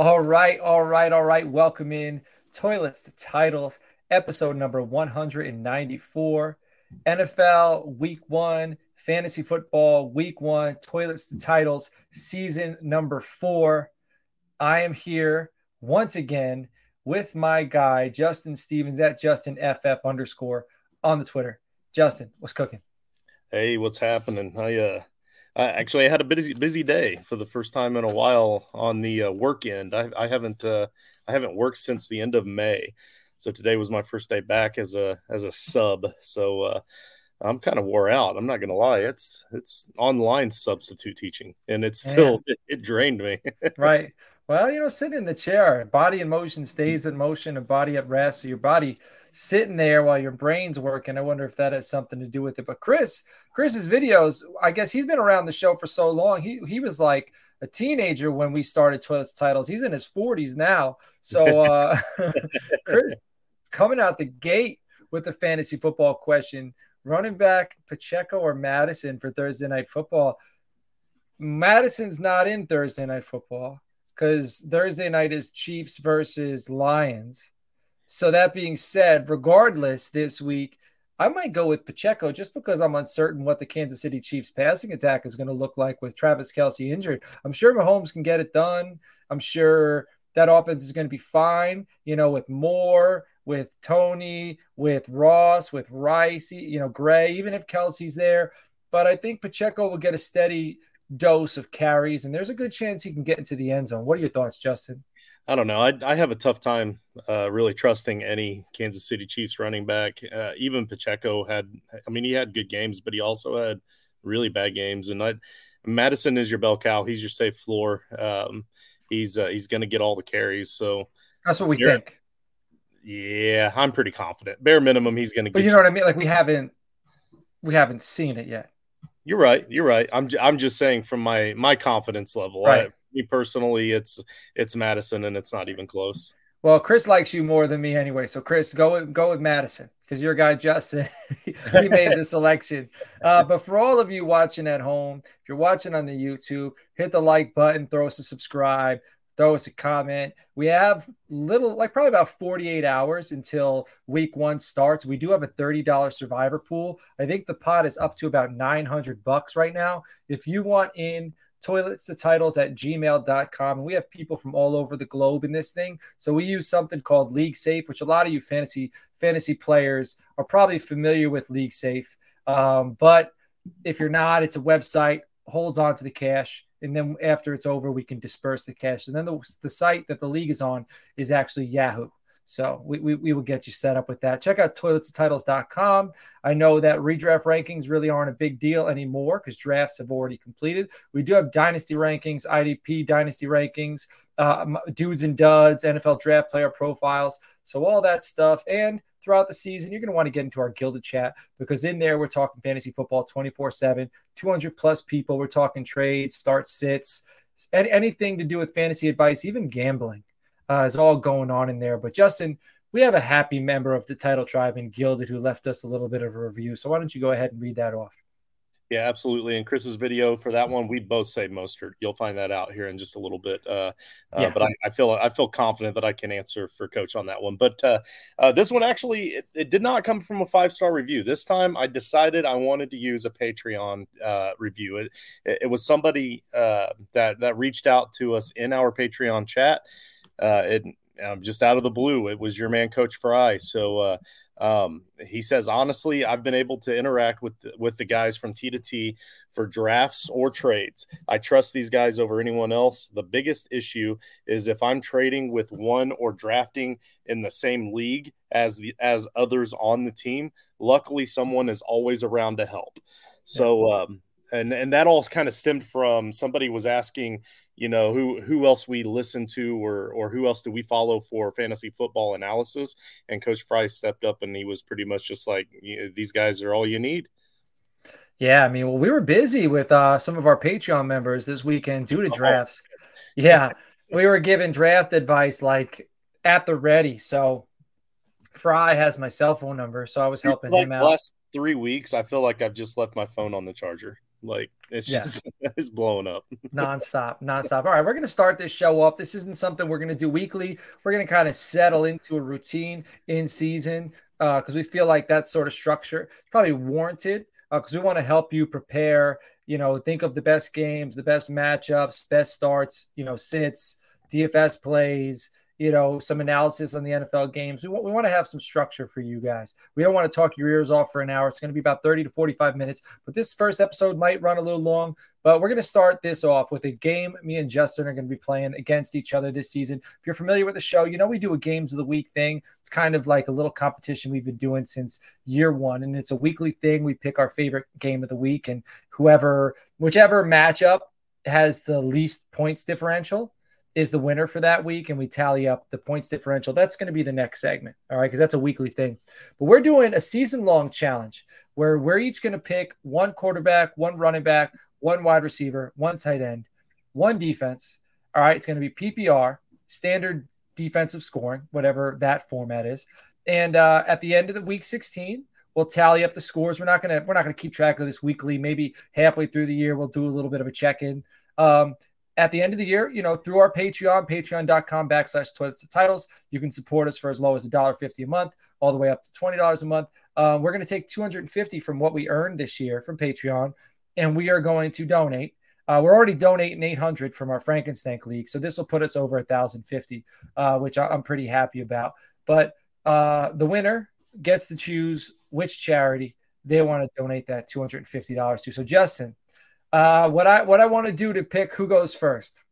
All right, all right, all right. Welcome in Toilets to Titles, episode number 194. NFL Week One, Fantasy Football Week One, Toilets to Titles, season number four. I am here once again with my guy, Justin Stevens at Justin FF underscore on the Twitter. Justin, what's cooking? Hey, what's happening? I uh I actually I had a busy busy day for the first time in a while on the uh, work end. I, I haven't uh, I haven't worked since the end of May, so today was my first day back as a as a sub. So uh, I'm kind of wore out. I'm not gonna lie. It's it's online substitute teaching, and it's still it, it drained me. right. Well, you know, sit in the chair. Body in motion stays in motion, and body at rest. So your body sitting there while your brain's working. I wonder if that has something to do with it. But Chris, Chris's videos, I guess he's been around the show for so long. He he was like a teenager when we started Toilets Titles. He's in his 40s now. So uh Chris coming out the gate with the fantasy football question. Running back Pacheco or Mattison for Thursday night football. Mattison's not in Thursday night football because Thursday night is Chiefs versus Lions. So that being said, regardless, this week I might go with Pacheco just because I'm uncertain what the Kansas City Chiefs passing attack is going to look like with Travis Kelce injured. I'm sure Mahomes can get it done. I'm sure that offense is going to be fine, you know, with Moore, with Toney, with Ross, with Rice, you know, Gray, even if Kelce's there. But I think Pacheco will get a steady dose of carries, and there's a good chance he can get into the end zone. What are your thoughts, Justin? I don't know. I, I have a tough time uh, really trusting any Kansas City Chiefs running back. Uh, even Pacheco had, I mean, he had good games, but he also had really bad games. And I, Mattison is your bell cow. He's your safe floor. Um, he's uh, he's going to get all the carries. So that's what we think. Yeah, I'm pretty confident. Bare minimum, he's going to. Get But you know what I mean? Like we haven't we haven't seen it yet. You're right. You're right. I'm I'm just saying from my my confidence level. Right. I, me personally, it's it's Mattison, and it's not even close. Well, Chris likes you more than me anyway. So, Chris, go with, go with Mattison because your guy Justin he made the selection. Uh, but for all of you watching at home, if you're watching on the YouTube, hit the like button, throw us a subscribe, throw us a comment. We have little, like probably about 48 hours until week one starts. We do have a $30 survivor pool. I think the pot is up to about 900 bucks right now. If you want in toilets to titles at gmail.com. And we have people from all over the globe in this thing. So we use something called League Safe, which a lot of you fantasy fantasy players are probably familiar with League Safe. Um, but if you're not, it's a website, holds on to the cash. And then after it's over, we can disperse the cash. And then the, the site that the league is on is actually Yahoo. So we, we, we, will get you set up with that. Check out toiletsandtitles.com. I know that redraft rankings really aren't a big deal anymore because drafts have already completed. We do have dynasty rankings, IDP dynasty rankings, uh, dudes and duds, NFL draft player profiles. So all that stuff. And throughout the season, you're going to want to get into our Guilded chat because in there we're talking fantasy football 24 7, 200 plus people. We're talking trades, start sits, anything to do with fantasy advice, even gambling uh, is all going on in there. But Justin, we have a happy member of the title tribe in Guilded who left us a little bit of a review. So why don't you go ahead and read that off? Yeah, absolutely. And Chris's video for that one, we both say Mostert. You'll find that out here in just a little bit. Uh, uh, yeah. But I, I, feel I feel confident that I can answer for Coach on that one. But uh, uh this one actually, it, it, did not come from a five star review. This time, I decided I wanted to use a Patreon uh, review. It, it, was somebody uh, that that reached out to us in our Patreon chat uh, it um, just out of the blue, it was your man, Coach Fry. So uh, um, he says, honestly, I've been able to interact with the, with the guys from T to T for drafts or trades. I trust these guys over anyone else. The biggest issue is if I'm trading with one or drafting in the same league as the as others on the team. Luckily, someone is always around to help. So. Um, and and that all kind of stemmed from somebody was asking you know who who else we listen to or or who else do we follow for fantasy football analysis? And coach fry stepped up and he was pretty much just like these guys are all you need. Yeah i mean well we were busy with uh, some of our patreon members this weekend due to oh. drafts. Yeah we were giving draft advice like at the ready. So fry has my cell phone number so i was helping like him out. last three weeks i feel like i've just left my phone on the charger Like it's yeah. just it's blowing up nonstop, nonstop. All right, we're gonna start this show off. This isn't something we're gonna do weekly. We're gonna kind of settle into a routine in season uh, because uh, we feel like that sort of structure is probably warranted because uh, we want to help you prepare. You know, think of the best games, the best matchups, best starts. You know, sits, DFS plays you know, some analysis on the NFL games. We want, we want to have some structure for you guys. We don't want to talk your ears off for an hour. It's going to be about 30 to 45 minutes, but this first episode might run a little long. But we're going to start this off with a game me and Justin are going to be playing against each other this season. If you're familiar with the show, you know we do a games of the week thing. It's kind of like a little competition we've been doing since year one, and it's a weekly thing. We pick our favorite game of the week, and whoever, whichever matchup has the least points differential is the winner for that week and we tally up the points differential. That's going to be the next segment. All right. Cause that's a weekly thing. But we're doing a season long challenge where we're each going to pick one quarterback, one running back, one wide receiver, one tight end, one defense. All right. It's going to be PPR, standard defensive scoring, whatever that format is. And uh, at the end of the week 16, we'll tally up the scores. We're not gonna we're not gonna keep track of this weekly. Maybe halfway through the year, we'll do a little bit of a check in. Um, at the end of the year, you know, through our Patreon, patreon.com backslash toilets titles, you can support us for as low as $1.50 a month, all the way up to $20 a month. Um, we're going to take 250 from what we earned this year from Patreon, and we are going to donate. Uh, we're already donating 800 from our Frankenstank League, so this will put us over 1,050, uh, which I'm pretty happy about. But uh, the winner gets to choose which charity they want to donate that $250 to. So, Justin, uh, what I what I want to do to pick who goes first.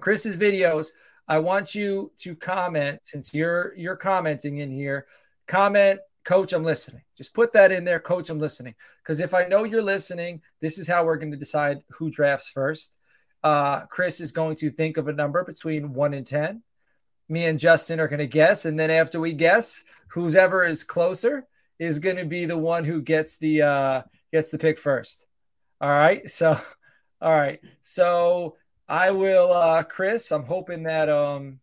Chris's videos. I want you to comment since you're you're commenting in here. Comment, coach, I'm listening. Just put that in there, coach, I'm listening. Because if I know you're listening, this is how we're going to decide who drafts first. Uh, Chris is going to think of a number between one and ten. Me and Justin are going to guess, and then after we guess, whoever is closer is going to be the one who gets the uh, gets the pick first. All right. So, all right. So I will, uh, Chris, I'm hoping that um,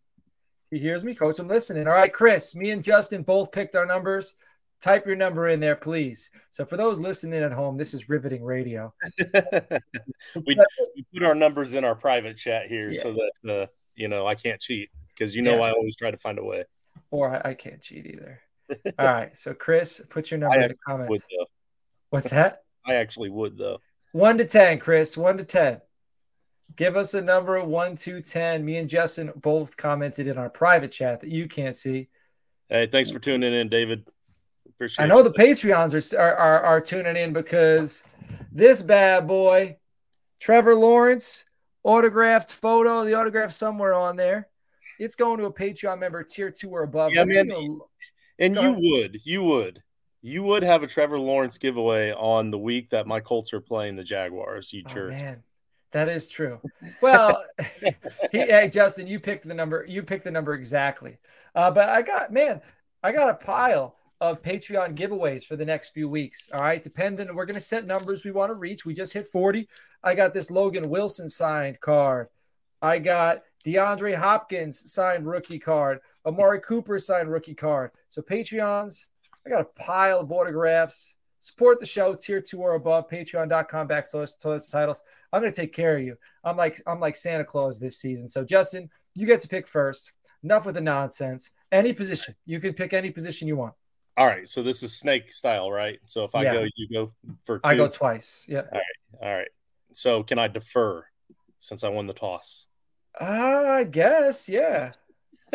he hears me. Coach, I'm listening. All right, Chris, me and Justin both picked our numbers. Type your number in there, please. So for those listening at home, this is riveting radio. we, we, put our numbers in our private chat here yeah. so that, uh, you know, I can't cheat because you know yeah. I always try to find a way. Or I, I can't cheat either. All right. So, Chris, put your number I in the comments. What's that? I actually would, though. One to 10, Chris. One to 10. Give us a number of one to 10. Me and Justin both commented in our private chat that you can't see. Hey, thanks for tuning in, David. Appreciate I know you. the Patreons are, are, are, tuning in because this bad boy, Trevor Lawrence, autographed photo, the autograph somewhere on there. It's going to a Patreon member, tier two or above. Yeah, man. And you would, you would you would have a Trevor Lawrence giveaway on the week that my Colts are playing the Jaguars. You oh, man, that is true. Well, he, hey Justin, you picked the number. You picked the number exactly. Uh, but I got man, I got a pile of Patreon giveaways for the next few weeks. All right, depending, we're gonna set numbers we want to reach. We just hit forty. I got this Logan Wilson signed card. I got DeAndre Hopkins signed rookie card. Amari Cooper signed rookie card. So Patreons I got a pile of autographs. Support the show, tier two or above, patreon.com backslash toilets titles. I'm gonna take care of you. I'm like I'm like Santa Claus this season. So Justin, you get to pick first. Enough with the nonsense. Any position. You can pick any position you want. All right. So this is snake style, right? So if I yeah. go, you go for two. I go twice. Yeah. All right. All right. So can I defer since I won the toss? Uh, I guess, yeah.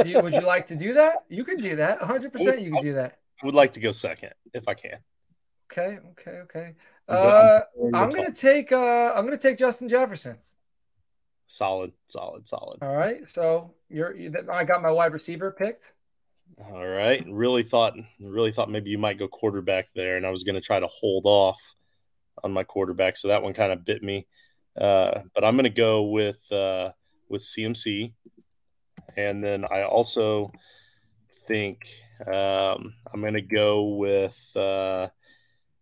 you, would you like to do that? You can do that. 100% you can do that would like to go second if I can. Okay, okay, okay. Uh, I'm gonna take uh, I'm gonna take Justin Jefferson. Solid, solid, solid. All right, so you're you, I got my wide receiver picked. All right, really thought really thought maybe you might go quarterback there, and I was gonna try to hold off on my quarterback, so that one kind of bit me. Uh, but I'm gonna go with uh, with CMC, and then I also think um, I'm going to go with, uh,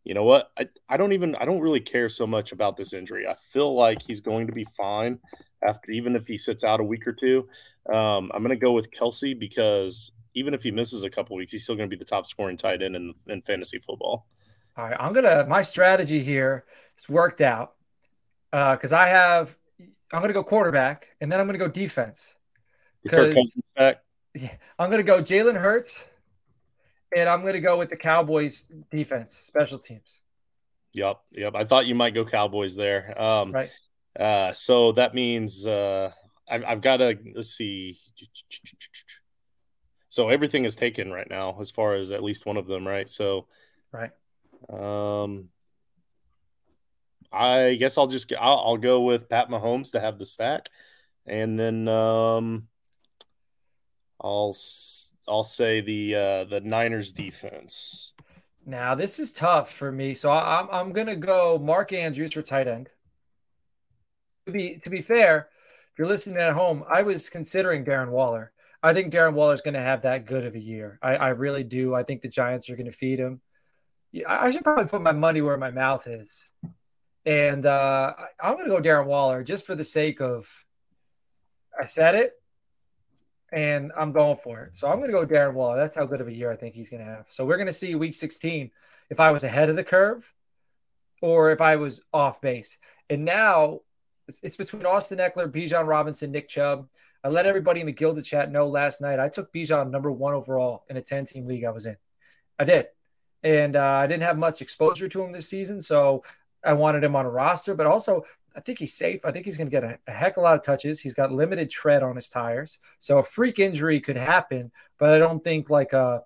you know what? I, I don't even, I don't really care so much about this injury. I feel like he's going to be fine after, even if he sits out a week or two. Um, I'm going to go with Kelce because even if he misses a couple weeks, he's still going to be the top scoring tight end in, in fantasy football. All right. I'm going to, my strategy here is worked out. because uh, I have I'm going to go quarterback, and then I'm going to go defense. Because yeah, I'm going to go Jalen Hurts, and I'm going to go with the Cowboys defense, special teams. Yep, yep. I thought you might go Cowboys there. Um, right. Uh, so that means uh, I've, I've got to let's see. So everything is taken right now, as far as at least one of them, right? So, right. Um, I guess I'll just I'll, I'll go with Pat Mahomes to have the stack, and then um, I'll I'll say the uh, the Niners defense. Now this is tough for me, so I, I'm I'm gonna go Mark Andrews for tight end. To be to be fair, if you're listening at home, I was considering Darren Waller. I think Darren Waller is going to have that good of a year. I, I really do. I think the Giants are going to feed him. I should probably put my money where my mouth is. And uh, I'm going to go Darren Waller just for the sake of I said it and I'm going for it. So I'm going to go Darren Waller. That's how good of a year I think he's going to have. So we're going to see week 16 if I was ahead of the curve or if I was off base. And now it's, it's between Austin Ekeler, Bijan Robinson, Nick Chubb. I let everybody in the Guilded chat know last night I took Bijan number one overall in a 10 team league I was in. I did. And uh, I didn't have much exposure to him this season. So I wanted him on a roster, but also I think he's safe. I think he's going to get a, a, heck of a lot of touches. He's got limited tread on his tires. So a freak injury could happen, but I don't think like a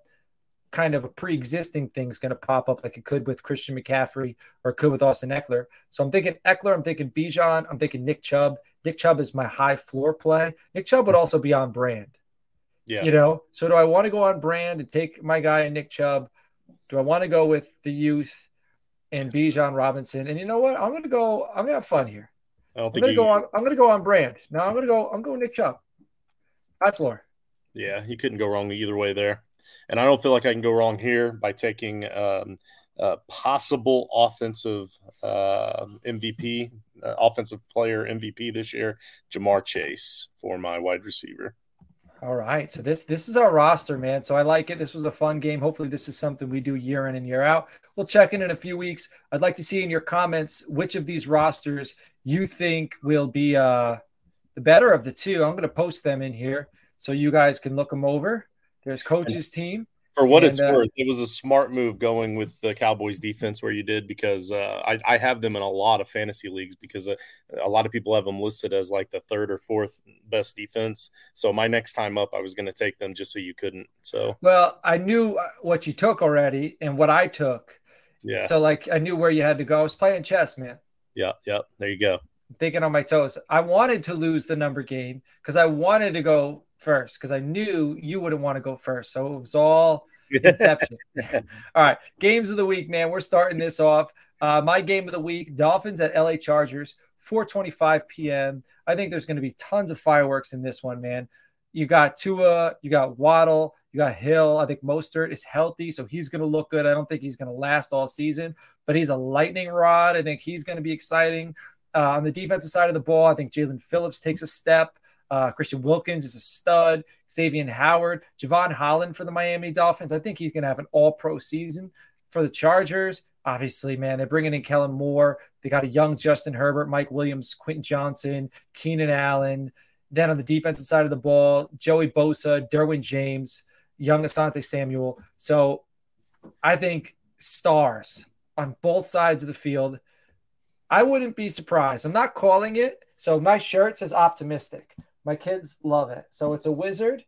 kind of a pre-existing thing is going to pop up like it could with Christian McCaffrey or could with Austin Ekeler. So I'm thinking Eckler. I'm thinking Bijan, I'm thinking Nick Chubb. Nick Chubb is my high floor play. Nick Chubb would also be on brand. Yeah. You know, so do I want to go on brand and take my guy Nick Chubb? Do I want to go with the youth? And Bijan Robinson. And you know what? I'm gonna go. I'm gonna have fun here. I don't think I'm gonna you... go on. I'm gonna go on brand. Now I'm gonna go. I'm going Nick Chubb. High floor. Yeah, you couldn't go wrong either way there. And I don't feel like I can go wrong here by taking um, a possible offensive uh, MVP, uh, offensive player MVP this year, Ja'Marr Chase for my wide receiver. All right. So this this is our roster, man. So I like it. This was a fun game. Hopefully this is something we do year in and year out. We'll check in in a few weeks. I'd like to see in your comments which of these rosters you think will be uh the better of the two. I'm going to post them in here so you guys can look them over. There's coach's team. For what and, it's uh, worth, it was a smart move going with the Cowboys defense where you did because uh, I, I, have them in a lot of fantasy leagues because uh, a lot of people have them listed as like the third or fourth best defense. So my next time up, I was going to take them just so you couldn't. So well, I knew uh, what you took already and what I took. Yeah. So like I knew where you had to go. I was playing chess, man. Yeah, yeah. There you go. Thinking on my toes. I wanted to lose the number game because I wanted to go first because I knew you wouldn't want to go first. So it was all inception. all right. Games of the week, man. We're starting this off. Uh, my game of the week Dolphins at LA Chargers, 4:25 p.m. I think there's going to be tons of fireworks in this one, man. You got Tua, you got Waddle, you got Hill. I think Mostert is healthy, so he's going to look good. I don't think he's going to last all season, but he's a lightning rod. I think he's going to be exciting. Uh, on the defensive side of the ball, I think Jaelan Phillips takes a step. Uh, Christian Wilkins is a stud. Xavier Howard, Jevon Holland for the Miami Dolphins. I think he's going to have an all pro season for the Chargers. Obviously, man, they're bringing in Kellen Moore. They got a young Justin Herbert, Mike Williams, Quentin Johnston, Keenan Allen. Then on the defensive side of the ball, Joey Bosa, Derwin James, young Asante Samuel. So I think stars on both sides of the field. I wouldn't be surprised. I'm not calling it. So my shirt says optimistic. My kids love it. So it's a wizard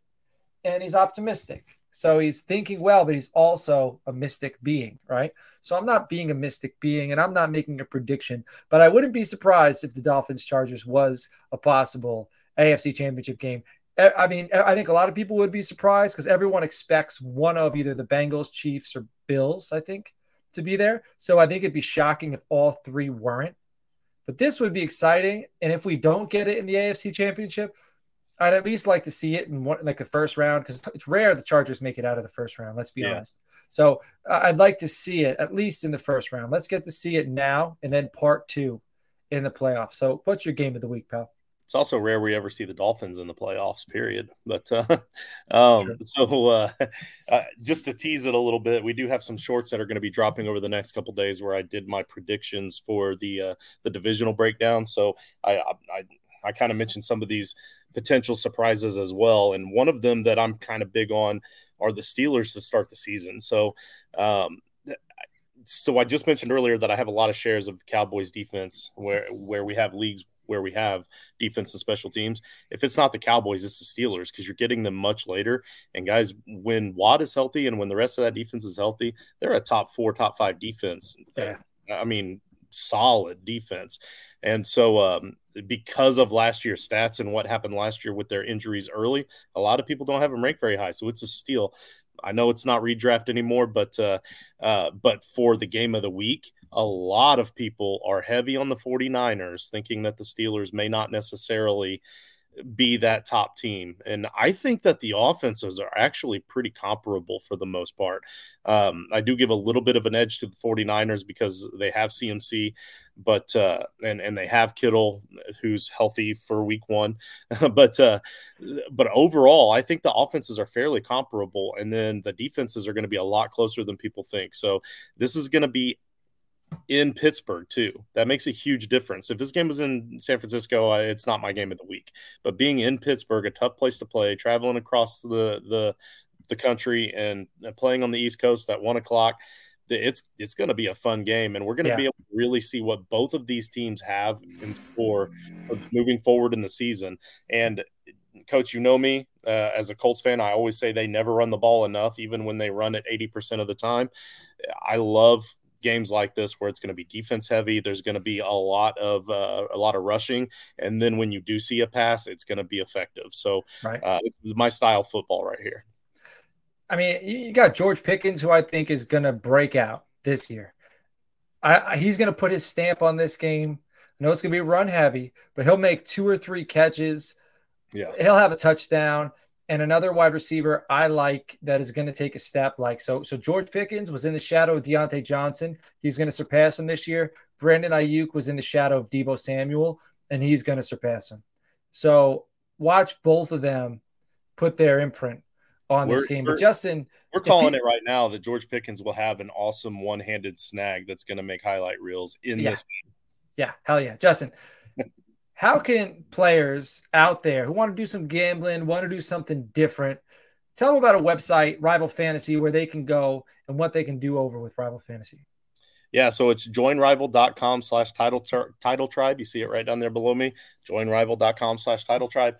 and he's optimistic. So he's thinking well, but he's also a mystic being, right? So I'm not being a mystic being and I'm not making a prediction, but I wouldn't be surprised if the Dolphins Chargers was a possible AFC championship game. I mean, I think a lot of people would be surprised because everyone expects one of either the Bengals, Chiefs, or Bills, I think, to be there. So I think it'd be shocking if all three weren't. But this would be exciting. And if we don't get it in the AFC championship, I'd at least like to see it in one like a first round because it's rare the Chargers make it out of the first round. Let's be yeah. honest. So uh, I'd like to see it at least in the first round. Let's get to see it now and then part two in the playoffs. So what's your game of the week, pal? It's also rare we ever see the Dolphins in the playoffs. Period. But uh, um, so uh, uh, just to tease it a little bit, we do have some shorts that are going to be dropping over the next couple days where I did my predictions for the uh, the divisional breakdown. So I I, I kind of mentioned some of these potential surprises as well, and one of them that I'm kind of big on are the Steelers to start the season. So. Um, so I just mentioned earlier that I have a lot of shares of Cowboys defense where where we have leagues where we have defense and special teams. If it's not the Cowboys, it's the Steelers because you're getting them much later. And guys, when Watt is healthy and when the rest of that defense is healthy, they're a top four, top five defense. Yeah. I mean, solid defense. And so, um, because of last year's stats and what happened last year with their injuries early, a lot of people don't have them ranked very high. So it's a steal. I know it's not redraft anymore, but uh, uh, but for the game of the week, a lot of people are heavy on the 49ers, thinking that the Steelers may not necessarily be that top team. And I think that the offenses are actually pretty comparable for the most part. Um, I do give a little bit of an edge to the 49ers because they have CMC, but uh, and and they have Kittle who's healthy for week one. but uh, but overall, I think the offenses are fairly comparable, and then the defenses are going to be a lot closer than people think. So this is going to be in Pittsburgh too. That makes a huge difference. If this game was in San Francisco, it's not my game of the week. But being in Pittsburgh, a tough place to play, traveling across the the the country and playing on the East Coast at one o'clock, it's it's going to be a fun game, and we're going to yeah. be able to really see what both of these teams have in store moving forward in the season. And coach, you know me uh, as a Colts fan. I always say they never run the ball enough, even when they run it 80% of the time. I love games like this where it's going to be defense heavy. There's going to be a lot of uh, a lot of rushing, and then when you do see a pass, it's going to be effective. So right. uh, it's my style football right here. I mean, you got George Pickens, who I think is going to break out this year. I, he's going to put his stamp on this game. I know it's going to be run heavy, but he'll make two or three catches. Yeah, he'll have a touchdown and another wide receiver I like that is going to take a step like so. So George Pickens was in the shadow of Diontae Johnson. He's going to surpass him this year. Brandon Aiyuk was in the shadow of Deebo Samuel, and he's going to surpass him. So watch both of them put their imprint on we're, this game. But Justin, we're calling he, it right now that George Pickens will have an awesome one-handed snag that's going to make highlight reels in yeah. this game. Yeah, hell yeah, Justin how can players out there who want to do some gambling, want to do something different, tell them about a website, Rival Fantasy, where they can go and what they can do over with Rival Fantasy? Yeah, so it's joinrival.com slash title title tribe. You see it right down there below me. Joinrival.com slash title tribe.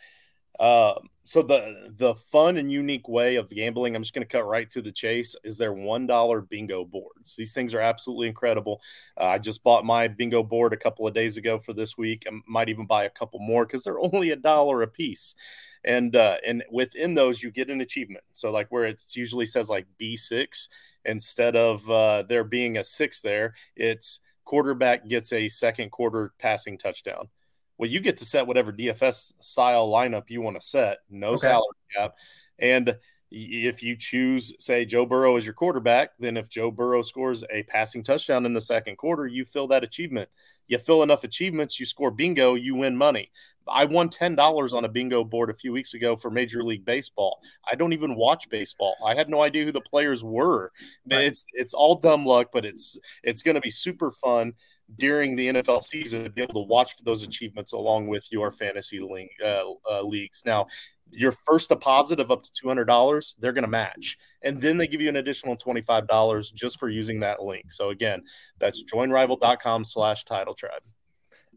Uh, so the the fun and unique way of gambling, I'm just going to cut right to the chase, is their one dollar bingo boards. These things are absolutely incredible. Uh, I just bought my bingo board a couple of days ago for this week. I might even buy a couple more because they're only a dollar a piece. And uh, and within those, you get an achievement. So like where it usually says like B6, instead of uh, there being a six there, it's quarterback gets a second quarter passing touchdown. Well, you get to set whatever DFS style lineup you want to set, no okay. salary cap. And if you choose, say, Joe Burrow as your quarterback, then if Joe Burrow scores a passing touchdown in the second quarter, you fill that achievement. You fill enough achievements, you score bingo, you win money. I won ten dollars on a bingo board a few weeks ago for Major League Baseball. I don't even watch baseball. I had no idea who the players were. Right. It's it's all dumb luck, but it's it's going to be super fun during the NFL season to be able to watch for those achievements along with your fantasy link, uh, uh, leagues. Now, your first deposit of up to $200, they're going to match. And then they give you an additional $25 just for using that link. So again, that's joinrival.com slash title tribe.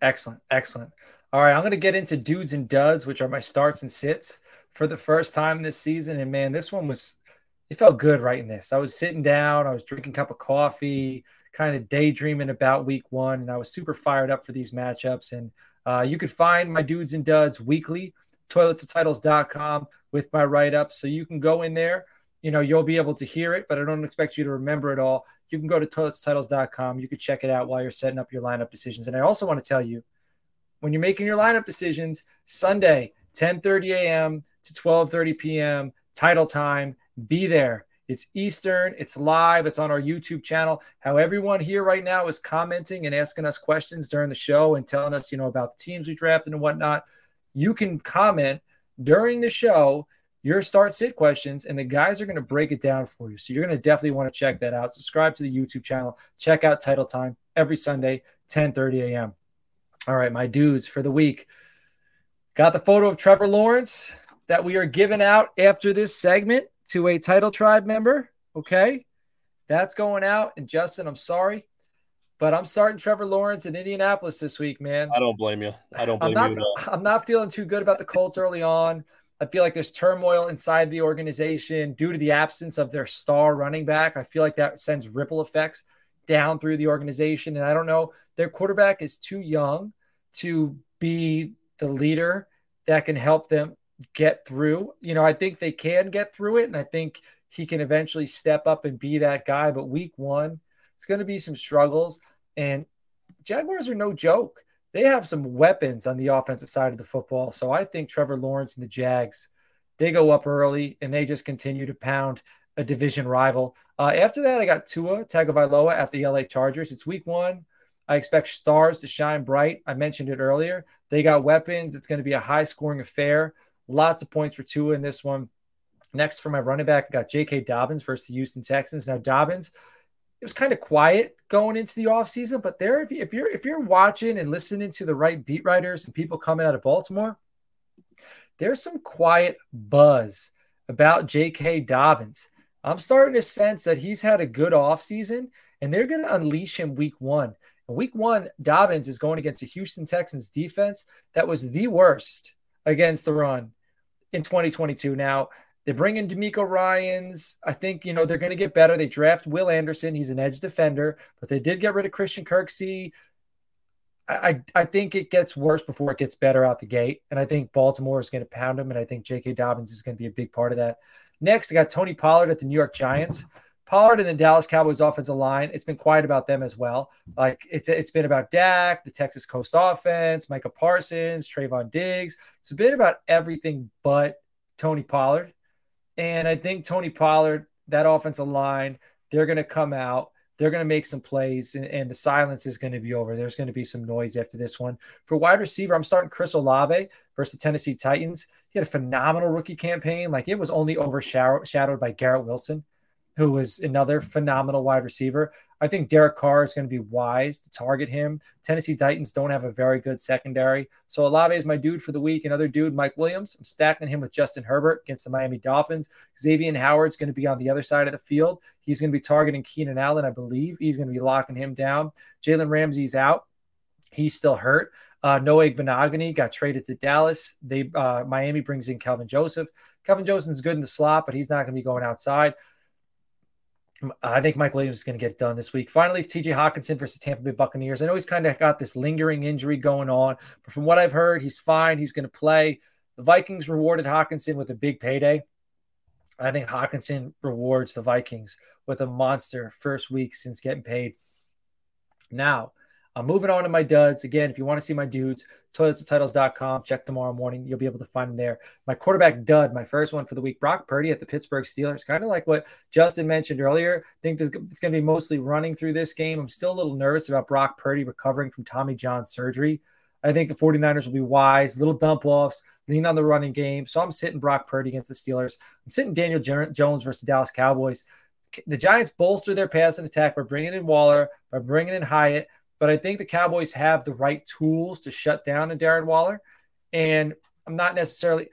Excellent. Excellent. All right. I'm going to get into dudes and duds, which are my starts and sits for the first time this season. And man, this one was, it felt good writing this. I was sitting down, I was drinking a cup of coffee, kind of daydreaming about week one. And I was super fired up for these matchups. And uh, you could find my dudes and duds weekly toiletsandtitles.com with my write up. So you can go in there. You know, you'll be able to hear it, but I don't expect you to remember it all. You can go to toiletsandtitles.com. You can check it out while you're setting up your lineup decisions. And I also want to tell you when you're making your lineup decisions, Sunday, 10:30 a.m. to 12:30 p.m. title time, be there. It's Eastern, it's live, it's on our YouTube channel. How everyone here right now is commenting and asking us questions during the show and telling us, you know, about the teams we drafted and whatnot you can comment during the show your start sit questions, and the guys are going to break it down for you. So you're going to definitely want to check that out. Subscribe to the YouTube channel. Check out Title Time every Sunday, 10 30 a.m. All right, my dudes for the week. Got the photo of Trevor Lawrence that we are giving out after this segment to a Title Tribe member. Okay. That's going out. And Justin, I'm sorry, but I'm starting Trevor Lawrence in Indianapolis this week, man. I don't blame you. I don't blame I'm not, you I'm not feeling too good about the Colts early on. I feel like there's turmoil inside the organization due to the absence of their star running back. I feel like that sends ripple effects down through the organization. And I don't know, their quarterback is too young to be the leader that can help them get through. You know, I think they can get through it. And I think he can eventually step up and be that guy. But week one, it's going to be some struggles. And Jaguars are no joke. They have some weapons on the offensive side of the football. So I think Trevor Lawrence and the Jags, they go up early and they just continue to pound a division rival. Uh, after that, I got Tua Tagovailoa at the LA Chargers. It's week one. I expect stars to shine bright. I mentioned it earlier. They got weapons. It's going to be a high scoring affair. Lots of points for Tua in this one. Next, for my running back, I got J.K. Dobbins versus the Houston Texans. Now, Dobbins, it was kind of quiet going into the offseason, but there, if, you, if you're if you're watching and listening to the right beat writers and people coming out of Baltimore, there's some quiet buzz about J.K. Dobbins. I'm starting to sense that he's had a good offseason and they're going to unleash him week one. Week one, Dobbins is going against the Houston Texans defense that was the worst against the run in 2022. Now, they bring in DeMeco Ryans. I think, you know, they're going to get better. They draft Will Anderson. He's an edge defender, but they did get rid of Christian Kirksey. I, I think it gets worse before it gets better out the gate. And I think Baltimore is going to pound him. And I think J.K. Dobbins is going to be a big part of that. Next, I got Tony Pollard at the New York Giants. Pollard and the Dallas Cowboys offensive line, it's been quiet about them as well. Like it's it's been about Dak, the Texas Coast offense, Micah Parsons, Trevon Diggs. It's a bit about everything but Tony Pollard. And I think Tony Pollard, that offensive line, they're going to come out. They're going to make some plays, and, and the silence is going to be over. There's going to be some noise after this one. For wide receiver, I'm starting Chris Olave versus the Tennessee Titans. He had a phenomenal rookie campaign. Like it was only overshadowed by Garrett Wilson who was another phenomenal wide receiver. I think Derek Carr is going to be wise to target him. Tennessee Titans don't have a very good secondary. So Olave is my dude for the week. Another dude, Mike Williams. I'm stacking him with Justin Herbert against the Miami Dolphins. Xavier Howard's going to be on the other side of the field. He's going to be targeting Keenan Allen, I believe. He's going to be locking him down. Jalen Ramsey's out. He's still hurt. Uh, Noah got traded to Dallas. They uh, Miami brings in Kelvin Joseph. Kelvin Joseph's good in the slot, but he's not going to be going outside. I think Mike Williams is going to get done this week. Finally, TJ Hockenson versus Tampa Bay Buccaneers. I know he's kind of got this lingering injury going on, but from what I've heard, he's fine. He's going to play. The Vikings rewarded Hockenson with a big payday. I think Hockenson rewards the Vikings with a monster first week since getting paid. Now, I'm moving on to my duds. Again, if you want to see my dudes, toiletsandtitles.com. Check tomorrow morning. You'll be able to find them there. My quarterback dud, my first one for the week, Brock Purdy at the Pittsburgh Steelers. Kind of like what Justin mentioned earlier. I think it's going to be mostly running through this game. I'm still a little nervous about Brock Purdy recovering from Tommy John surgery. I think the 49ers will be wise, little dump offs, lean on the running game. So I'm sitting Brock Purdy against the Steelers. I'm sitting Daniel Jones versus Dallas Cowboys. The Giants bolster their passing attack by bringing in Waller, by bringing in Hyatt. But I think the Cowboys have the right tools to shut down a Darren Waller. And I'm not necessarily,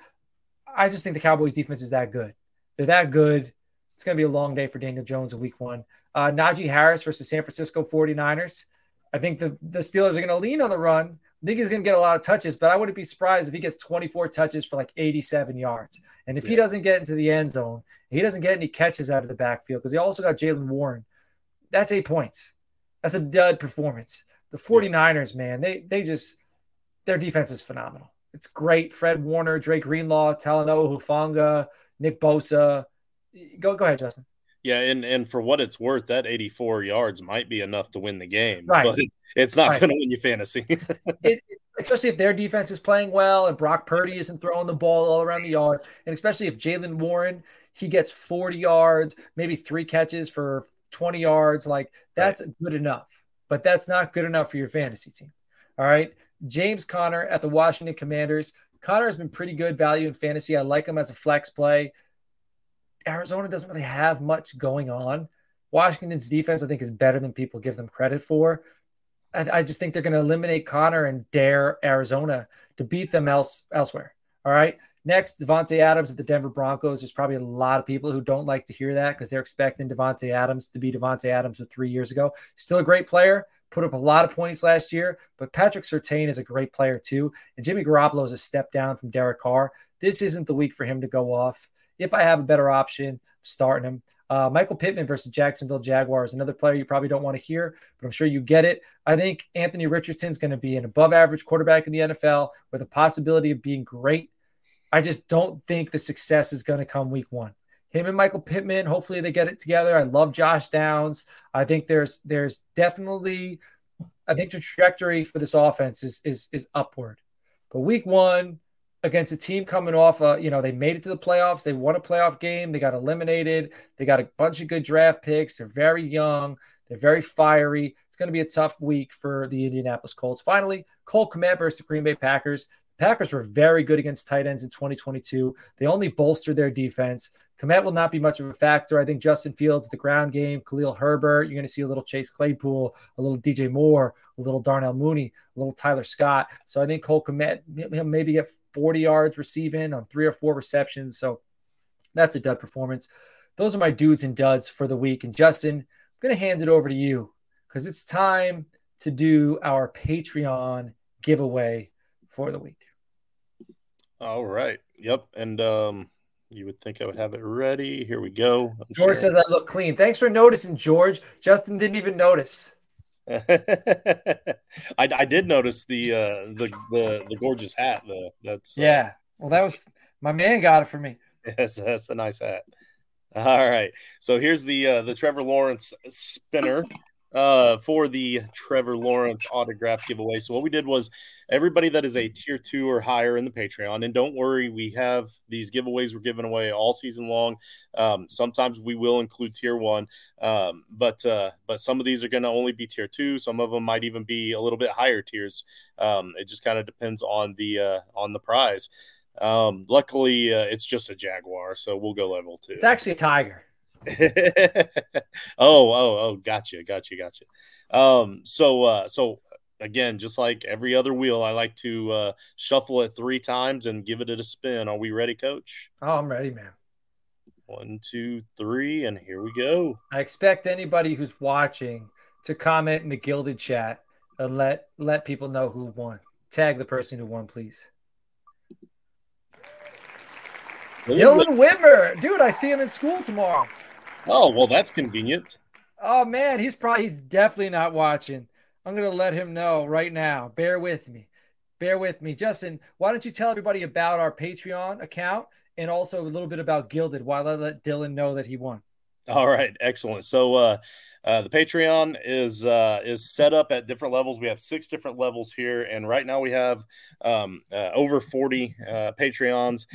I just think the Cowboys defense is that good. They're that good. It's going to be a long day for Daniel Jones in week one. Uh, Najee Harris versus San Francisco 49ers. I think the, the Steelers are going to lean on the run. I think he's going to get a lot of touches, but I wouldn't be surprised if he gets 24 touches for like 87 yards. And if yeah. he doesn't get into the end zone, he doesn't get any catches out of the backfield because they also got Jaylen Warren. That's eight points. That's a dud performance. The 49ers, man, they they just their defense is phenomenal. It's great. Fred Warner, Drake Greenlaw, Talanoa Hufanga, Nick Bosa. Go go ahead, Justin. Yeah, and and for what it's worth, that 84 yards might be enough to win the game, right. but it's not right. going to win you fantasy. it, especially if their defense is playing well and Brock Purdy isn't throwing the ball all around the yard, and especially if Jaylen Warren he gets 40 yards, maybe three catches for 20 yards. Like that's right. good enough, but that's not good enough for your fantasy team. All right. James Conner at the Washington Commanders. Conner has been pretty good value in fantasy. I like him as a flex play. Arizona doesn't really have much going on. Washington's defense, I think, is better than people give them credit for. I, I just think they're going to eliminate Conner and dare Arizona to beat them else elsewhere. All right. Next, Davante Adams at the Denver Broncos. There's probably a lot of people who don't like to hear that because they're expecting Davante Adams to be Davante Adams of three years ago. Still a great player, put up a lot of points last year, but Patrick Surtain is a great player too. And Jimmy Garoppolo is a step down from Derek Carr. This isn't the week for him to go off. If I have a better option, starting him. Uh, Michael Pittman versus Jacksonville Jaguars, another player you probably don't want to hear, but I'm sure you get it. I think Anthony Richardson is going to be an above average quarterback in the NFL with a possibility of being great. I just don't think the success is going to come week one. Him and Michael Pittman, hopefully they get it together. I love Josh Downs. I think there's there's definitely I think the trajectory for this offense is is is upward. But week one, against a team coming off, uh, you know, they made it to the playoffs. They won a playoff game. They got eliminated. They got a bunch of good draft picks. They're very young. They're very fiery. It's going to be a tough week for the Indianapolis Colts. Finally, Cole Kmet versus the Green Bay Packers. Packers were very good against tight ends in 2022. They only bolstered their defense. Kmet will not be much of a factor. I think Justin Fields, the ground game, Khalil Herbert, you're going to see a little Chase Claypool, a little DJ Moore, a little Darnell Mooney, a little Tyler Scott. So I think Cole Kmet, he'll maybe get 40 yards receiving on three or four receptions. So that's a dud performance. Those are my dudes and duds for the week. And Justin, I'm going to hand it over to you because it's time to do our Patreon giveaway for the week. All right. Yep. And um, you would think I would have it ready. Here we go. I'm George sharing. says I look clean. Thanks for noticing, George. Justin didn't even notice. I, I did notice the uh the the, the gorgeous hat though. That's uh, yeah. Well, that was my man got it for me. Yes, that's a nice hat. All right. So here's the uh, the Trevor Lawrence spinner uh, for the Trevor Lawrence autograph giveaway. So what we did was everybody that is a tier two or higher in the Patreon, and don't worry, we have these giveaways we're giving away all season long. Um, sometimes we will include tier one, um, but uh, but some of these are going to only be tier two. Some of them might even be a little bit higher tiers. Um, it just kind of depends on the uh, on the prize. Um, luckily, uh, it's just a Jaguar, so we'll go level two. It's actually a Tiger. oh, oh, oh, gotcha, gotcha, gotcha. Um, so, uh, so again, just like every other wheel, I like to uh, shuffle it three times and give it a spin. Are we ready, Coach? Oh, I'm ready, man. One, two, three, and here we go. I expect anybody who's watching to comment in the Guilded chat and let let people know who won. Tag the person who won, please. Dylan Wimmer, dude, I see him in school tomorrow. Oh well, that's convenient. Oh man, he's probably he's definitely not watching. I'm gonna let him know right now. Bear with me. Bear with me. Justin, why don't you tell everybody about our Patreon account and also a little bit about Guilded while I let Dylan know that he won. All right, excellent. So uh, uh, the Patreon is uh, is set up at different levels. We have six different levels here, and right now we have um, uh, over 40 uh, Patreons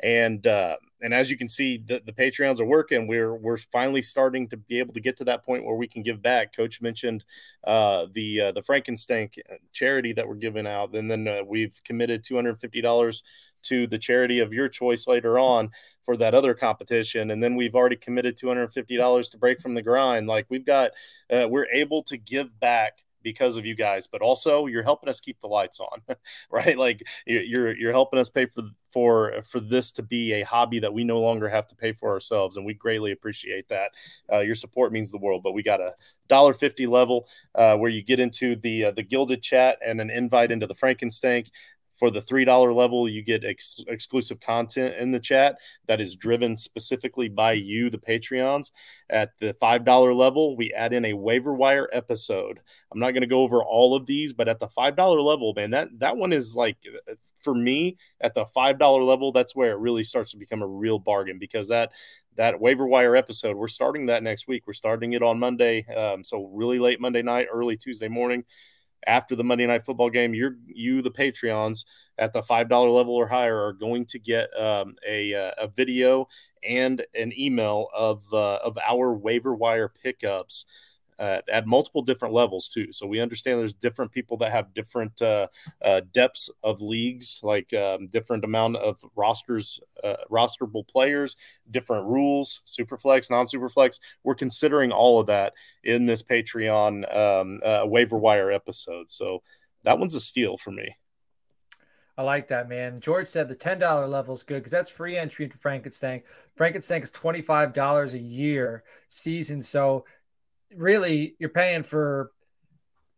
and uh, and as you can see, the, the Patreons are working. We're we're finally starting to be able to get to that point where we can give back. Coach mentioned uh, the uh, the Frankenstank charity that we're giving out, and then uh, we've committed two hundred fifty dollars to the charity of your choice later on for that other competition, and then we've already committed two hundred fifty dollars to break from the grind. Like we've got, uh, we're able to give back because of you guys, but also you're helping us keep the lights on, right? Like you're you're helping us pay for for for this to be a hobby that we no longer have to pay for ourselves, and we greatly appreciate that. Uh, your support means the world. But we got a dollar fifty level uh, where you get into the uh, the guilded chat and an invite into the Frankenstank. For the $3 level, you get ex- exclusive content in the chat that is driven specifically by you, the Patreons. At the $5 level, we add in a waiver wire episode. I'm not going to go over all of these, but at the $5 level, man, that, that one is like, for me, at the $5 level, that's where it really starts to become a real bargain because that that waiver wire episode. We're starting that next week. We're starting it on Monday, um, so really late Monday night, early Tuesday morning after the Monday night football game, you're you the Patreons at the five dollar level or higher are going to get um, a uh, a video and an email of uh, of our waiver wire pickups at, at, multiple different levels too. So we understand there's different people that have different uh, uh, depths of leagues, like um, different amount of rosters, uh, rosterable players, different rules, superflex, non-superflex. We're considering all of that in this Patreon um, uh, waiver wire episode. So that one's a steal for me. I like that, man. George said the $10 level is good because that's free entry into Frankenstank. Frankenstank is $25 a year season. So really you're paying for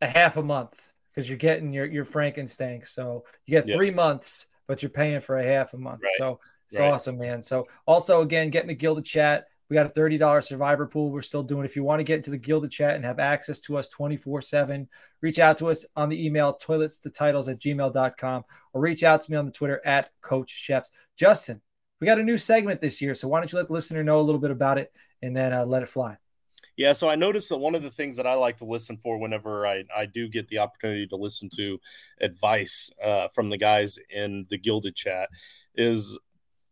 a half a month because you're getting your, your Frankenstank. So you get three months, but you're paying for a half a month. Right. So it's right. awesome, man. So also again, get in the Guilded chat. We got a $30 survivor pool we're still doing. If you want to get into the Guilded chat and have access to us 24 7, reach out to us on the email toilets to titles at gmail.com or reach out to me on the Twitter at Coach Schepps. Justin, we got a new segment this year. So why don't you let the listener know a little bit about it and then uh, let it fly? Yeah, so I noticed that one of the things that I like to listen for whenever I, I do get the opportunity to listen to advice uh, from the guys in the Guilded chat is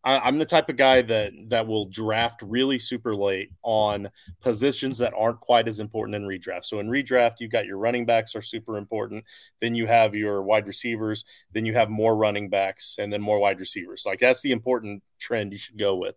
I, am the type of guy that that will draft really super late on positions that aren't quite as important in redraft. So in redraft, you've got your running backs are super important. Then you have your wide receivers. Then you have more running backs, and then more wide receivers. Like that's the important trend you should go with.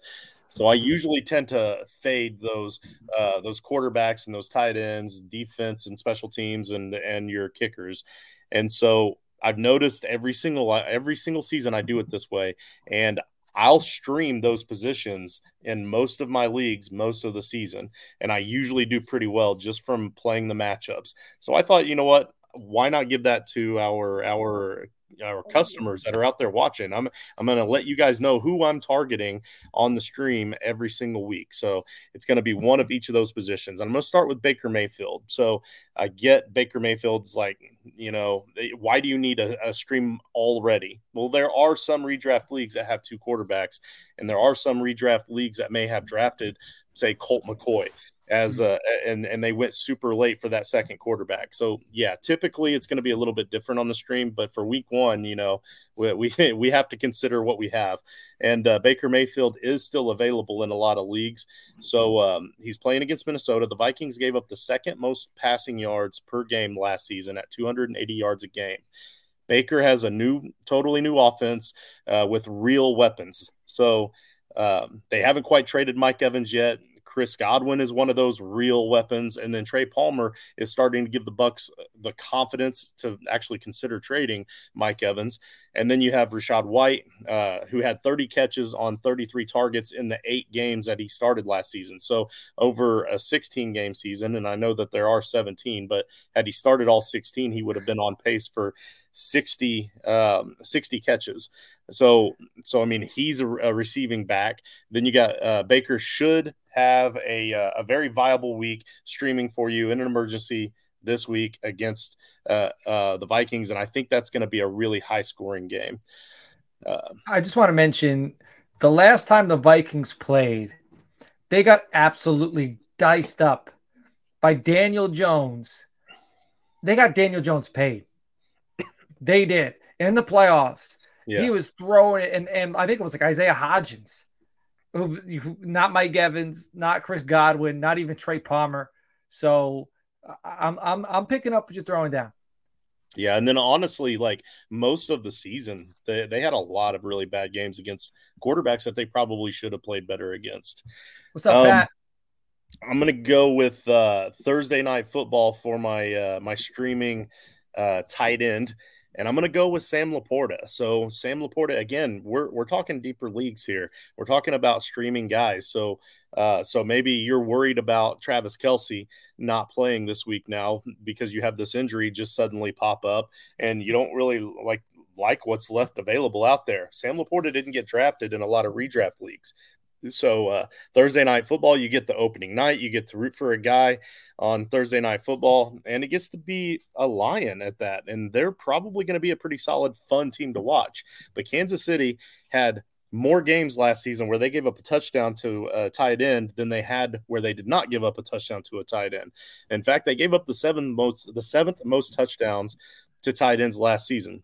So I usually tend to fade those uh, those quarterbacks and those tight ends, defense and special teams, and and your kickers. And so I've noticed every single every single season I do it this way, and I'll stream those positions in most of my leagues most of the season. And I usually do pretty well just from playing the matchups. So I thought, you know what? Why not give that to our our our oh, customers that are out there watching. I'm I'm going to let you guys know who I'm targeting on the stream every single week. So it's going to be one of each of those positions. And I'm going to start with Baker Mayfield. So I get Baker Mayfield's like, you know, eh, why do you need a, a stream already? Well, there are some redraft leagues that have two quarterbacks, and there are some redraft leagues that may have drafted, say, Colt McCoy as mm-hmm. uh, and and they went super late for that second quarterback. So yeah, typically it's going to be a little bit different on the stream, but for week one, you know, we we, we have to consider what we have. And uh, Baker Mayfield is still available in a lot of leagues. So um, he's playing against Minnesota. The Vikings gave up the second most passing yards per game last season at 280 yards a game. Baker has a new, totally new offense uh, with real weapons. So um, they haven't quite traded Mike Evans yet. Chris Godwin is one of those real weapons, and then Trey Palmer is starting to give the Bucs uh, the confidence to actually consider trading Mike Evans. And then you have Rachaad White, uh, who had 30 catches on 33 targets in the eight games that he started last season. So over a 16 game season, and I know that there are 17, but had he started all 16, he would have been on pace for 60 um, 60 catches. So so I mean he's a, a receiving back. Then you got uh, Baker should have a uh, a very viable week streaming for you in an emergency this week against uh, uh, the Vikings, and I think that's going to be a really high scoring game. Uh, I just want to mention the last time the Vikings played, they got absolutely diced up by Daniel Jones. They got Daniel Jones paid. They did in the playoffs. Yeah. He was throwing it, and, and I think it was like Isaiah Hodgins, who, not Mike Evans, not Chris Godwin, not even Trey Palmer. So I'm I'm I'm picking up what you're throwing down. Yeah, and then honestly, like most of the season, they, they had a lot of really bad games against quarterbacks that they probably should have played better against. What's up, um, Pat? I'm gonna go with uh, Thursday night football for my uh, my streaming uh, tight end and I'm going to go with Sam LaPorta. So Sam LaPorta, again, we're we're talking deeper leagues here. We're talking about streaming guys. So uh, so maybe you're worried about Travis Kelce not playing this week now because you have this injury just suddenly pop up, and you don't really like like what's left available out there. Sam LaPorta didn't get drafted in a lot of redraft leagues. So uh, Thursday night football, you get the opening night. You get to root for a guy on Thursday night football, and it gets to be a lion at that. And they're probably going to be a pretty solid, fun team to watch. But Kansas City had more games last season where they gave up a touchdown to a tight end than they had where they did not give up a touchdown to a tight end. In fact, they gave up the seventh most the seventh most touchdowns to tight ends last season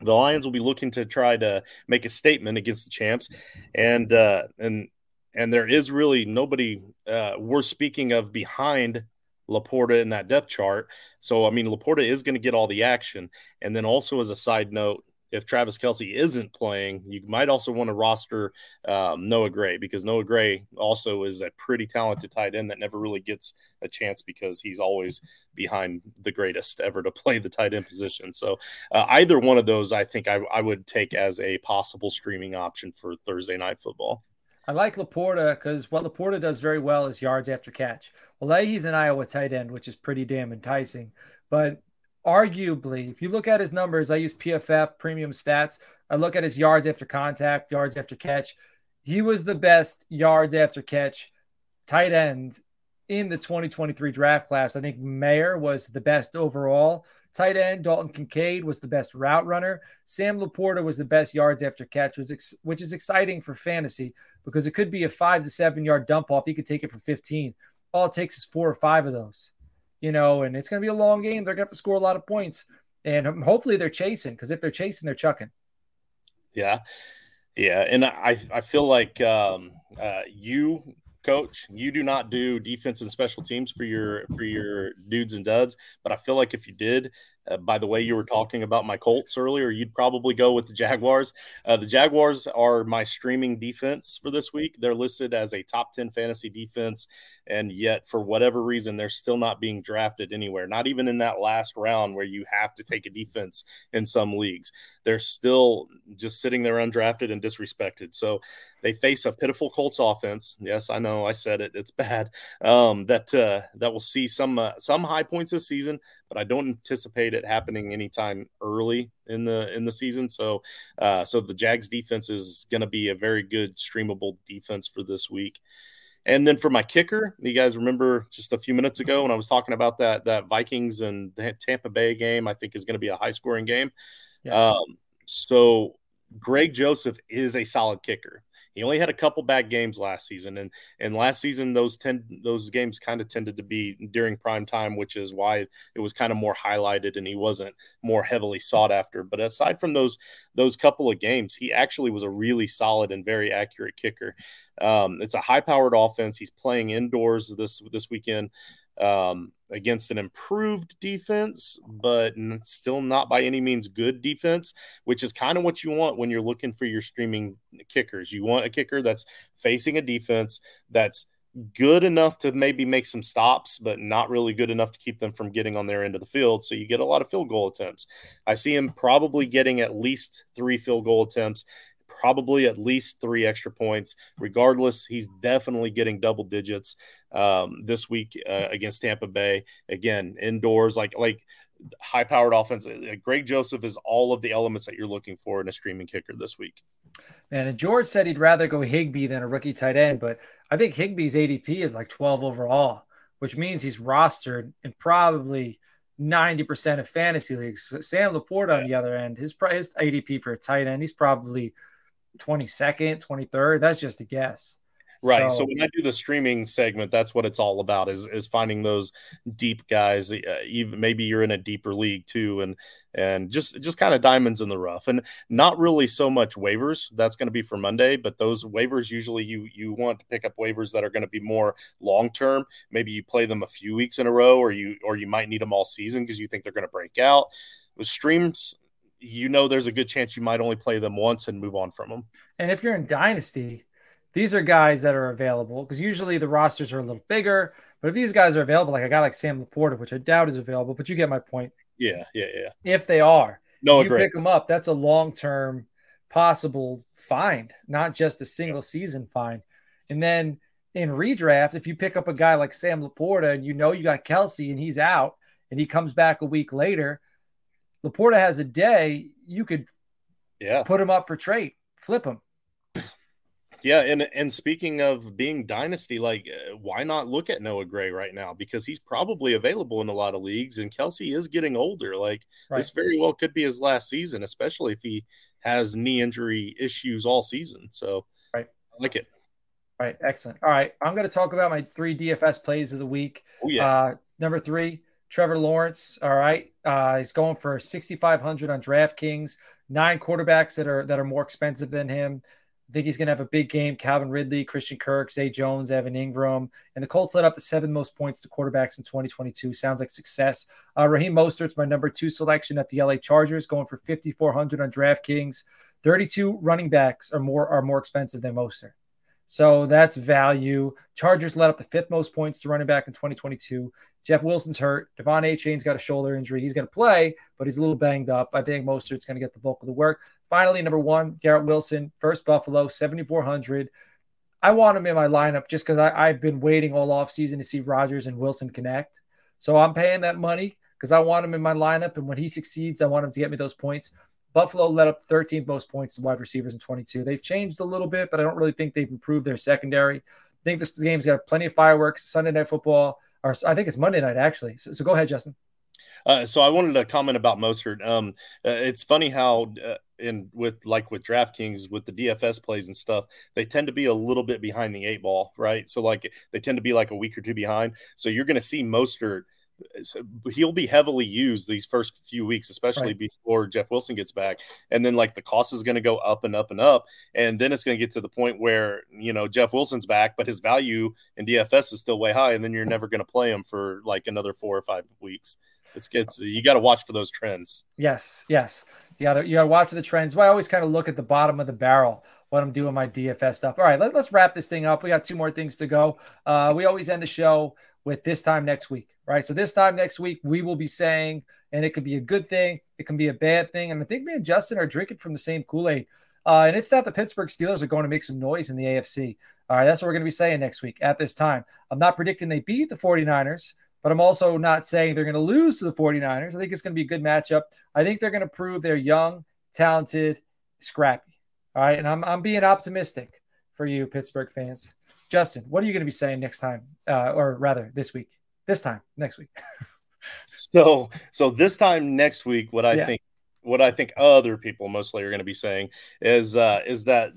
the Lions will be looking to try to make a statement against the champs, and uh, and and there is really nobody uh, worth speaking of behind LaPorta in that depth chart. So, I mean, LaPorta is going to get all the action. And then also, as a side note, if Travis Kelce isn't playing, you might also want to roster um, Noah Gray because Noah Gray also is a pretty talented tight end that never really gets a chance because he's always behind the greatest ever to play the tight end position. So uh, either one of those, I think I, I would take as a possible streaming option for Thursday night football. I like LaPorta because what LaPorta does very well is yards after catch. Well, he's an Iowa tight end, which is pretty damn enticing. But arguably, if you look at his numbers, I use PFF premium stats. I look at his yards after contact, yards after catch. He was the best yards after catch tight end in the 2023 draft class. I think Mayer was the best overall tight end. Dalton Kincaid was the best route runner. Sam LaPorta was the best yards after catch, which is exciting for fantasy because it could be a five to seven yard dump off. He could take it for 15. All it takes is four or five of those you know, and it's going to be a long game. They're going to have to score a lot of points, and hopefully they're chasing because if they're chasing, they're chucking. Yeah, yeah, and I I feel like um, uh, you coach you do not do defense and special teams for your for your dudes and duds but i feel like if you did uh, by the way you were talking about my colts earlier. You'd probably go with the jaguars. Uh, the jaguars are my streaming defense for this week. They're listed as a top 10 fantasy defense and yet for whatever reason they're still not being drafted anywhere not even in that last round where you have to take a defense in some leagues. They're still just sitting there undrafted and disrespected. So they face a pitiful colts offense. Yes i know i said it. It's bad. Um, that uh, that will see some uh, some high points this season but i don't anticipate it happening anytime early in the in the season so uh, so the jags defense is going to be a very good streamable defense for this week and then for my kicker, you guys remember just a few minutes ago when I was talking about that that Vikings and Tampa Bay game, I think is going to be a high scoring game. Yes. Um, so Greg Joseph is a solid kicker. He only had a couple bad games last season, and and last season those ten those games kind of tended to be during prime time, which is why it was kind of more highlighted and he wasn't more heavily sought after. But aside from those those couple of games, he actually was a really solid and very accurate kicker. Um, it's a high powered offense. He's playing indoors this this weekend um, against an improved defense, but still not by any means good defense, which is kind of what you want when you're looking for your streaming kickers. You want a kicker that's facing a defense that's good enough to maybe make some stops, but not really good enough to keep them from getting on their end of the field. So you get a lot of field goal attempts. I see him probably getting at least three field goal attempts probably at least three extra points. Regardless, he's definitely getting double digits um, this week uh, against Tampa Bay. Again, indoors, like like high powered offense. Uh, Greg Joseph is all of the elements that you're looking for in a streaming kicker this week. Man, and George said he'd rather go Higbee than a rookie tight end, but I think Higbee's ADP is like 12 overall, which means he's rostered in probably 90% of fantasy leagues. Sam LaPorta on the other end, his, his ADP for a tight end, he's probably 22nd, 23rd. That's just a guess. Right. So, so, when I do the streaming segment, that's what it's all about is is finding those deep guys. Uh, even maybe you're in a deeper league too, and and just just kind of diamonds in the rough, and not really so much waivers. That's going to be for Monday, but those waivers usually you you want to pick up waivers that are going to be more long term. Maybe you play them a few weeks in a row, or you or you might need them all season because you think they're going to break out. With streams, you know there's a good chance you might only play them once and move on from them. And if you're in Dynasty, these are guys that are available because usually the rosters are a little bigger. But if these guys are available, like a guy like Sam LaPorta, which I doubt is available, but you get my point. Yeah, yeah, yeah. If they are, no, you great. pick them up. That's a long term possible find, not just a single season find. And then in redraft, if you pick up a guy like Sam LaPorta and you know you got Kelce and he's out and he comes back a week later, LaPorta has a day, you could yeah put him up for trade, flip him. Yeah, and and speaking of being dynasty, like uh, why not look at Noah Gray right now because he's probably available in a lot of leagues, and Kelce is getting older. Like right. this very well could be his last season, especially if he has knee injury issues all season. So right, I like it. All right, excellent. All right, I'm going to talk about my three DFS plays of the week. Oh yeah. Uh, number three, Trevor Lawrence. All right, uh, he's going for 6,500 on DraftKings. Nine quarterbacks that are that are more expensive than him. I think he's going to have a big game. Calvin Ridley, Christian Kirk, Zay Jones, Evan Engram, And the Colts led up the seven most points to quarterbacks in 2022. Sounds like success. Uh, Raheem Mostert's my number two selection at the LA Chargers, going for 5,400 on DraftKings. 32 running backs are more are more expensive than Mostert. So that's value. Chargers led up the fifth most points to running back in 2022. Jeff Wilson's hurt. De'Von Achane's got a shoulder injury. He's going to play, but he's a little banged up. I think Mostert's going to get the bulk of the work. Finally, number one, Garrett Wilson, first Buffalo, 7,400. I want him in my lineup just because I've been waiting all offseason to see Rodgers and Wilson connect. So I'm paying that money because I want him in my lineup. And when he succeeds, I want him to get me those points. Buffalo led up 13th most points to wide receivers in 22. They've changed a little bit, but I don't really think they've improved their secondary. I think this game's got plenty of fireworks. Sunday night football, or I think it's Monday night actually. So, so go ahead, Justin. Uh, so I wanted to comment about Mostert. Um, uh, it's funny how uh, in with like with DraftKings with the DFS plays and stuff, they tend to be a little bit behind the eight ball, right? So like they tend to be like a week or two behind. So you're going to see Mostert – he'll be heavily used these first few weeks, especially right. before Jeff Wilson gets back. And then like the cost is going to go up and up and up. And then it's going to get to the point where, you know, Jeff Wilson's back, but his value in DFS is still way high. And then you're never going to play him for like another four or five weeks. It's, it's you got to watch for those trends. Yes. Yes. You got to, you got to watch the trends. Well, I always kind of look at the bottom of the barrel when I'm doing my DFS stuff. All right, let, us wrap this thing up. We got two more things to go. Uh, we always end the show with this time next week, right? So this time next week, we will be saying, and it could be a good thing, it can be a bad thing. And I think me and Justin are drinking from the same Kool Aid. Uh, and it's that the Pittsburgh Steelers are going to make some noise in the AFC. All right, that's what we're going to be saying next week at this time. I'm not predicting they beat the 49ers, but I'm also not saying they're going to lose to the 49ers. I think it's going to be a good matchup. I think they're going to prove they're young, talented, scrappy. All right, and I'm, I'm being optimistic for you, Pittsburgh fans. Justin, what are you going to be saying next time, uh, or rather this week? This time next week. so, so this time next week, what I yeah. think, what I think other people mostly are going to be saying is, uh, is that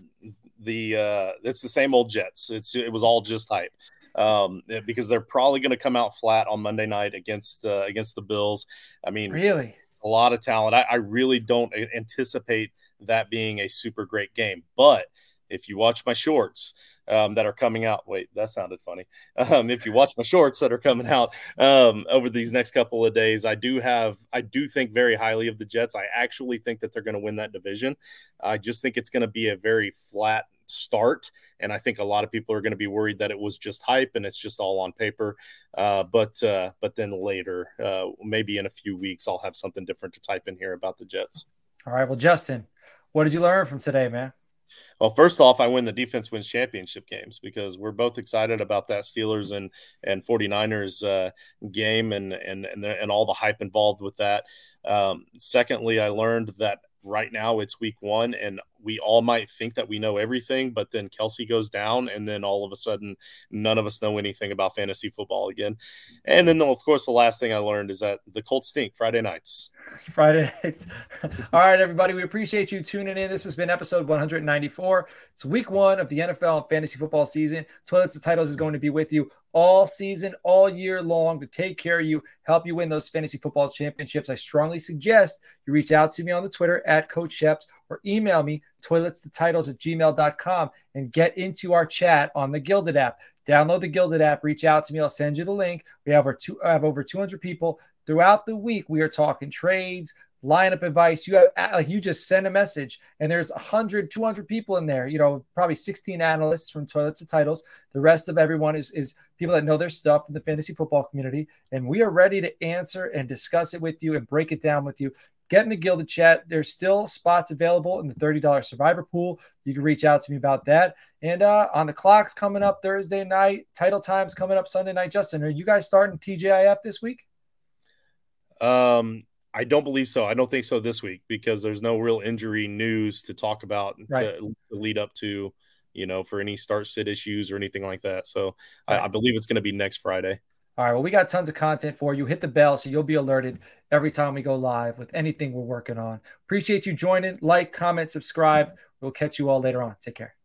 the uh, it's the same old Jets. It's it was all just hype um, because they're probably going to come out flat on Monday night against uh, against the Bills. I mean, really, a lot of talent. I, I really don't anticipate that being a super great game, but if you watch my shorts um, that are coming out, wait, that sounded funny. Um, if you watch my shorts that are coming out um, over these next couple of days, I do have, I do think very highly of the Jets. I actually think that they're going to win that division. I just think it's going to be a very flat start. And I think a lot of people are going to be worried that it was just hype and it's just all on paper. Uh, but uh, but then later, uh, maybe in a few weeks, I'll have something different to type in here about the Jets. All right. Well, Justin, what did you learn from today, man? Well, first off, I win the defense wins championship games because we're both excited about that Steelers and and 49ers uh, game and and and, the, and all the hype involved with that. Um, secondly, I learned that right now it's week one and we all might think that we know everything, but then Kelce goes down, and then all of a sudden, none of us know anything about fantasy football again. And then, of course, the last thing I learned is that the Colts stink Friday nights. Friday nights. all right, everybody, we appreciate you tuning in. This has been episode 194. It's week one of the NFL fantasy football season. Toilets and Titles is going to be with you all season, all year long to take care of you, help you win those fantasy football championships. I strongly suggest you reach out to me on the Twitter at Coach Schepps or email me toilets to titles at gmail.com and get into our chat on the Guilded app. Download the Guilded app, reach out to me. I'll send you the link. We have, our two, I have over 200 people throughout the week. We are talking trades, lineup advice. You have like you just send a message and there's 100, 200 people in there, you know, probably 16 analysts from toilets to titles. The rest of everyone is, is people that know their stuff in the fantasy football community. And we are ready to answer and discuss it with you and break it down with you get in the Guilded chat. There's still spots available in the $30 survivor pool. You can reach out to me about that. And uh, on the clocks coming up Thursday night, title times coming up Sunday night. Justin, are you guys starting TGIF this week? Um, I don't believe so. I don't think so this week because there's no real injury news to talk about right. to, to, lead up to, you know, for any start sit issues or anything like that. So right. I, I believe it's going to be next Friday. All right. Well, we got tons of content for you. Hit the bell so you'll be alerted every time we go live with anything we're working on. Appreciate you joining. Like, comment, subscribe. We'll catch you all later on. Take care.